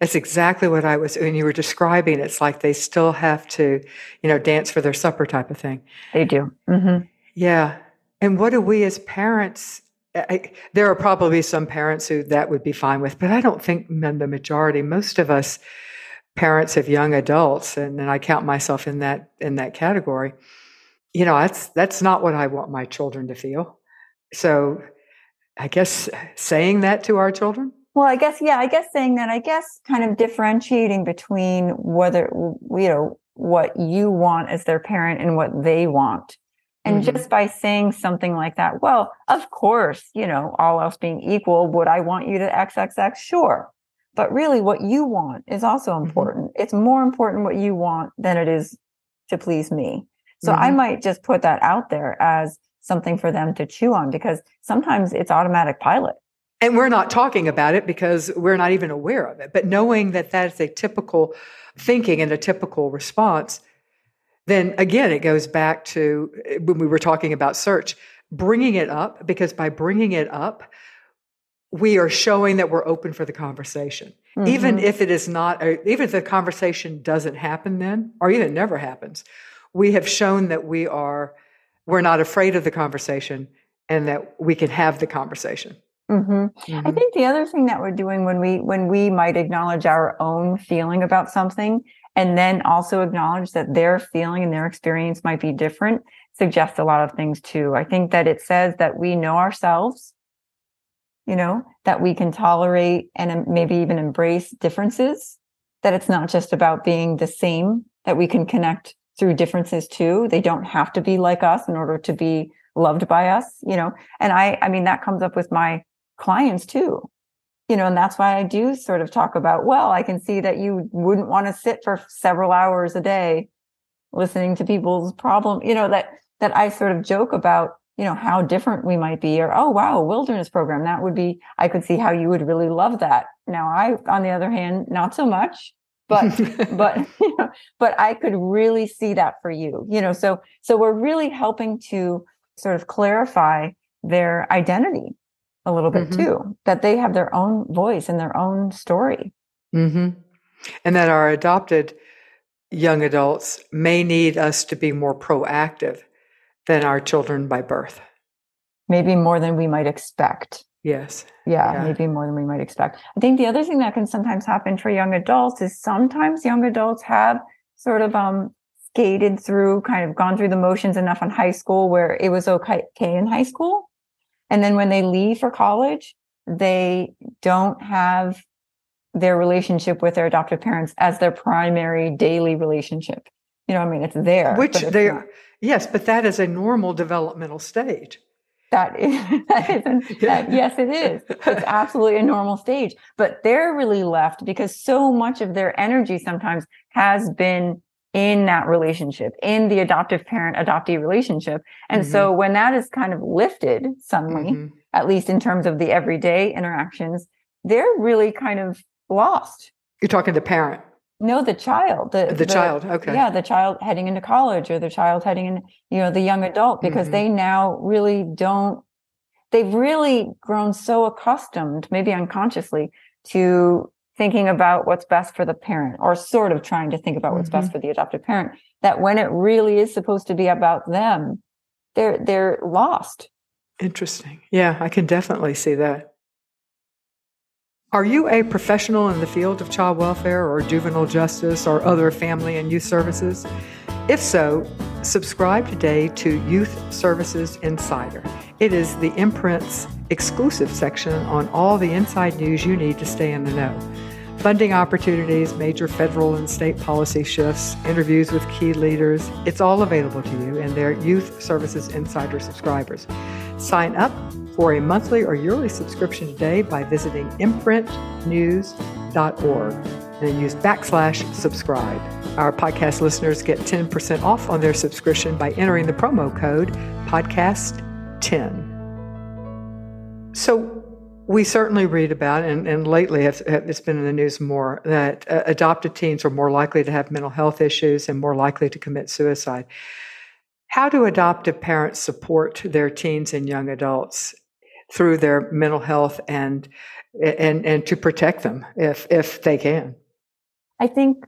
that's exactly what I was, when you were describing, it's like they still have to, you know, dance for their supper type of thing. They do. Mm-hmm. Yeah. And what do we as parents, I, there are probably some parents who that would be fine with, but I don't think the majority, most of us parents of young adults, and, and I count myself in that, in that category, you know, that's, that's not what I want my children to feel. So I guess saying that to our children, well, I guess, yeah, I guess saying that, I guess kind of differentiating between whether, you know, what you want as their parent and what they want. And mm-hmm. just by saying something like that, well, of course, you know, all else being equal, would I want you to XXX? Sure. But really, what you want is also mm-hmm. important. Mm-hmm. It's more important what you want than it is to please me. So mm-hmm. I might just put that out there as something for them to chew on because sometimes it's automatic pilot. And we're not talking about it because we're not even aware of it. But knowing that that is a typical thinking and a typical response, then again, it goes back to eh, when we were talking about search, bringing it up, because by bringing it up, we are showing that we're open for the conversation. Mm-hmm. Even if it is not, even if the conversation doesn't happen then, or even never happens, we have shown that we are, we're not afraid of the conversation and that we can have the conversation. Mm-hmm. Mm-hmm. I think the other thing that we're doing when we when we might acknowledge our own feeling about something and then also acknowledge that their feeling and their experience might be different suggests a lot of things too. I think that it says that we know ourselves, you know, that we can tolerate and maybe even embrace differences, that it's not just about being the same, that we can connect through differences too. They don't have to be like us in order to be loved by us, you know. And I I mean that comes up with my clients too. You know and that's why i do sort of talk about well i can see that you wouldn't want to sit for several hours a day listening to people's problem you know that that i sort of joke about you know how different we might be or oh wow wilderness program that would be i could see how you would really love that. Now i on the other hand not so much but but you know, but i could really see that for you you know so so we're really helping to sort of clarify their identity a little bit mm-hmm. too, that they have their own voice and their own story. Mm-hmm. And that our adopted young adults may need us to be more proactive than our children by birth. maybe more than we might expect. Yes. Yeah, yeah, maybe more than we might expect. I think the other thing that can sometimes happen for young adults is sometimes young adults have sort of um skated through, kind of gone through the motions enough in high school where it was okay in high school. And then when they leave for college, they don't have their relationship with their adoptive parents as their primary daily relationship. You know, I mean, it's there. Which they, are, yes, but that is a normal developmental stage. That is, that is that, yes, it is. It's absolutely a normal stage, but they're really left because so much of their energy sometimes has been in that relationship, in the adoptive parent adoptee relationship. And mm-hmm. so when that is kind of lifted suddenly, mm-hmm. at least in terms of the everyday interactions, they're really kind of lost. You're talking the parent. No, the child. The, the, the, child. Okay. Yeah, the child heading into college or the child heading in, you know, the young adult because mm-hmm. they now really don't, they've really grown so accustomed, maybe unconsciously, to thinking about what's best for the parent or sort of trying to think about what's mm-hmm. best for the adoptive parent that when it really is supposed to be about them, they're, they're lost. Interesting. Yeah, I can definitely see that. Are you a professional in the field of child welfare or juvenile justice or other family and youth services? If so, subscribe today to Youth Services Insider. It is the imprint's exclusive section on all the inside news you need to stay in the know. Funding opportunities, major federal and state policy shifts, interviews with key leaders, it's all available to you and their Youth Services Insider subscribers. Sign up for a monthly or yearly subscription today by visiting imprintnews.org and use backslash subscribe. Our podcast listeners get 10% off on their subscription by entering the promo code podcast10. So we certainly read about, and, and lately it's been in the news more, that uh, adopted teens are more likely to have mental health issues and more likely to commit suicide. How do adoptive parents support their teens and young adults through their mental health and and and to protect them if if they can. I think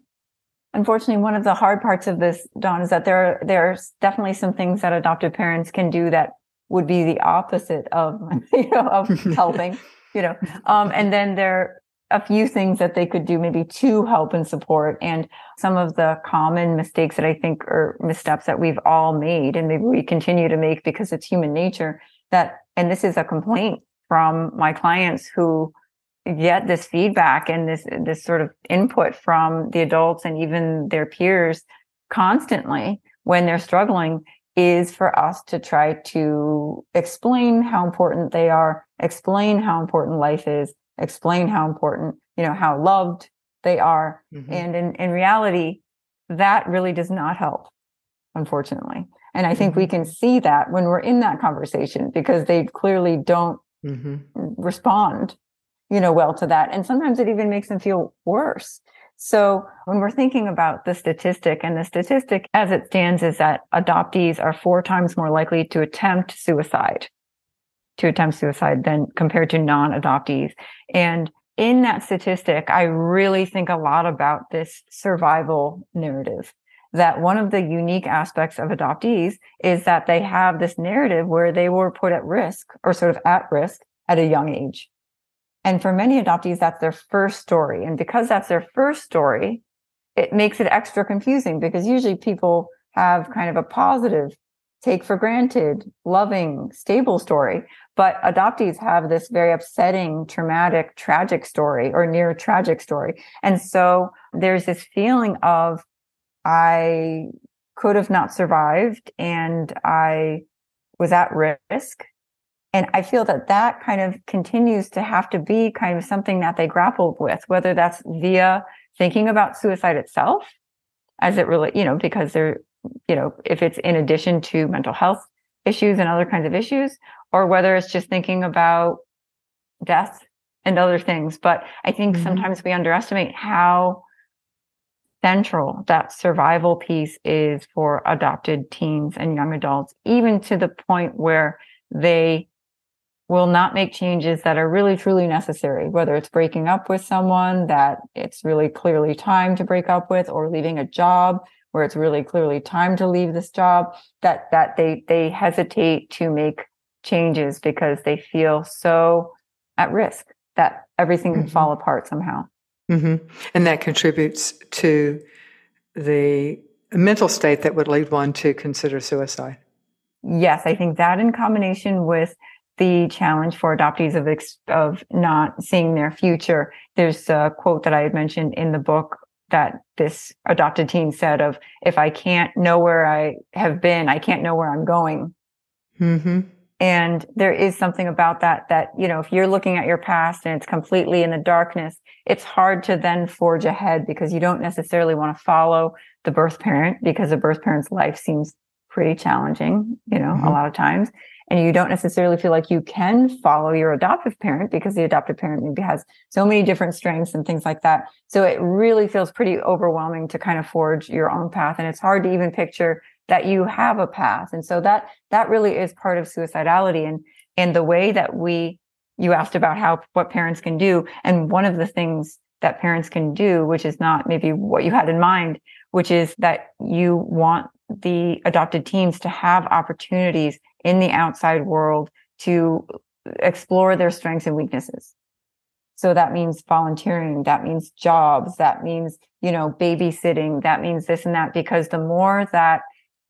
unfortunately one of the hard parts of this Dawn, is that there there's definitely some things that adoptive parents can do that would be the opposite of you know of helping you know. Um, and then there are a few things that they could do maybe to help and support and some of the common mistakes that i think are missteps that we've all made and maybe we continue to make because it's human nature that and this is a complaint from my clients who get this feedback and this this sort of input from the adults and even their peers constantly when they're struggling is for us to try to explain how important they are explain how important life is explain how important you know how loved they are mm-hmm. and in, in reality that really does not help unfortunately and I think mm-hmm. we can see that when we're in that conversation because they clearly don't mm-hmm. respond, you know, well to that. And sometimes it even makes them feel worse. So when we're thinking about the statistic and the statistic as it stands is that adoptees are four times more likely to attempt suicide, to attempt suicide than compared to non-adoptees. And in that statistic, I really think a lot about this survival narrative that one of the unique aspects of adoptees is that they have this narrative where they were put at risk or sort of at risk at a young age. And for many adoptees, that's their first story. And because that's their first story, it makes it extra confusing because usually people have kind of a positive, take for granted, loving, stable story. But adoptees have this very upsetting, traumatic, tragic story or near tragic story. And so there's this feeling of I could have not survived and I was at risk. And I feel that that kind of continues to have to be kind of something that they grappled with, whether that's via thinking about suicide itself as it really, you know, because they're, you know, if it's in addition to mental health issues and other kinds of issues, or whether it's just thinking about death and other things. But I think mm-hmm. sometimes we underestimate how central that survival piece is for adopted teens and young adults, even to the point where they will not make changes that are really truly necessary, whether it's breaking up with someone that it's really clearly time to break up with or leaving a job where it's really clearly time to leave this job, that, that they, they hesitate to make changes because they feel so at risk that everything can Mhm. fall apart somehow. hmm And that contributes to the mental state that would lead one to consider suicide. Yes, I think that in combination with the challenge for adoptees of ex- of not seeing their future. There's a quote that I had mentioned in the book that this adopted teen said of if I can't know where I have been, I can't know where I'm going. hmm And there is something about that that, you know, if you're looking at your past and it's completely in the darkness, it's hard to then forge ahead because you don't necessarily want to follow the birth parent because the birth parent's life seems pretty challenging, you know, Mhm. a lot of times. And you don't necessarily feel like you can follow your adoptive parent because the adoptive parent maybe has so many different strengths and things like that. So it really feels pretty overwhelming to kind of forge your own path. And it's hard to even picture that you have a path. And so that that really is part of suicidality and and the way that we you asked about how what parents can do and one of the things that parents can do which is not maybe what you had in mind which is that you want the adopted teens to have opportunities in the outside world to explore their strengths and weaknesses. So that means volunteering that means jobs that means you know babysitting that means this and that because the more that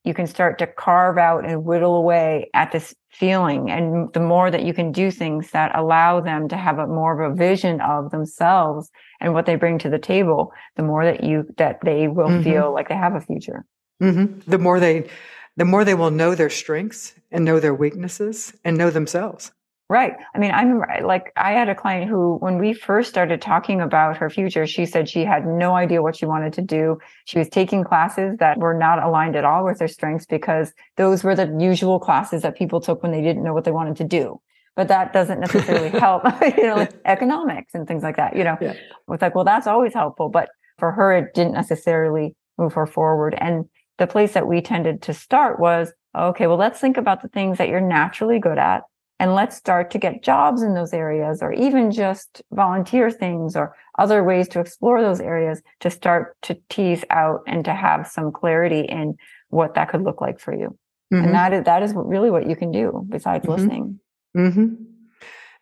you can start to carve out and whittle away at this feeling and the more that you can do things that allow them to have a more of a vision of themselves and what they bring to the table the more that you that they will Mhm. feel like they have a future. Hmm The more they, the more they will know their strengths and know their weaknesses and know themselves. Right. I mean, I remember like I had a client who, when we first started talking about her future, she said she had no idea what she wanted to do. She was taking classes that were not aligned at all with her strengths because those were the usual classes that people took when they didn't know what they wanted to do. But that doesn't necessarily help, you know, like economics and things like that. You know, Yeah. it's like, well, that's always helpful. But for her, it didn't necessarily move her forward. And the place that we tended to start was, okay, well, let's think about the things that you're naturally good at and let's start to get jobs in those areas or even just volunteer things or other ways to explore those areas to start to tease out and to have some clarity in what that could look like for you. Mhm. And that is, that is really what you can do besides Mhm. listening. hmm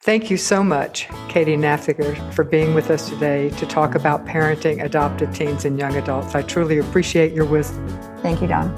Thank you so much, Katie Naftzger, for being with us today to talk about parenting adopted teens and young adults. I truly appreciate your wisdom. Thank you, Dawn.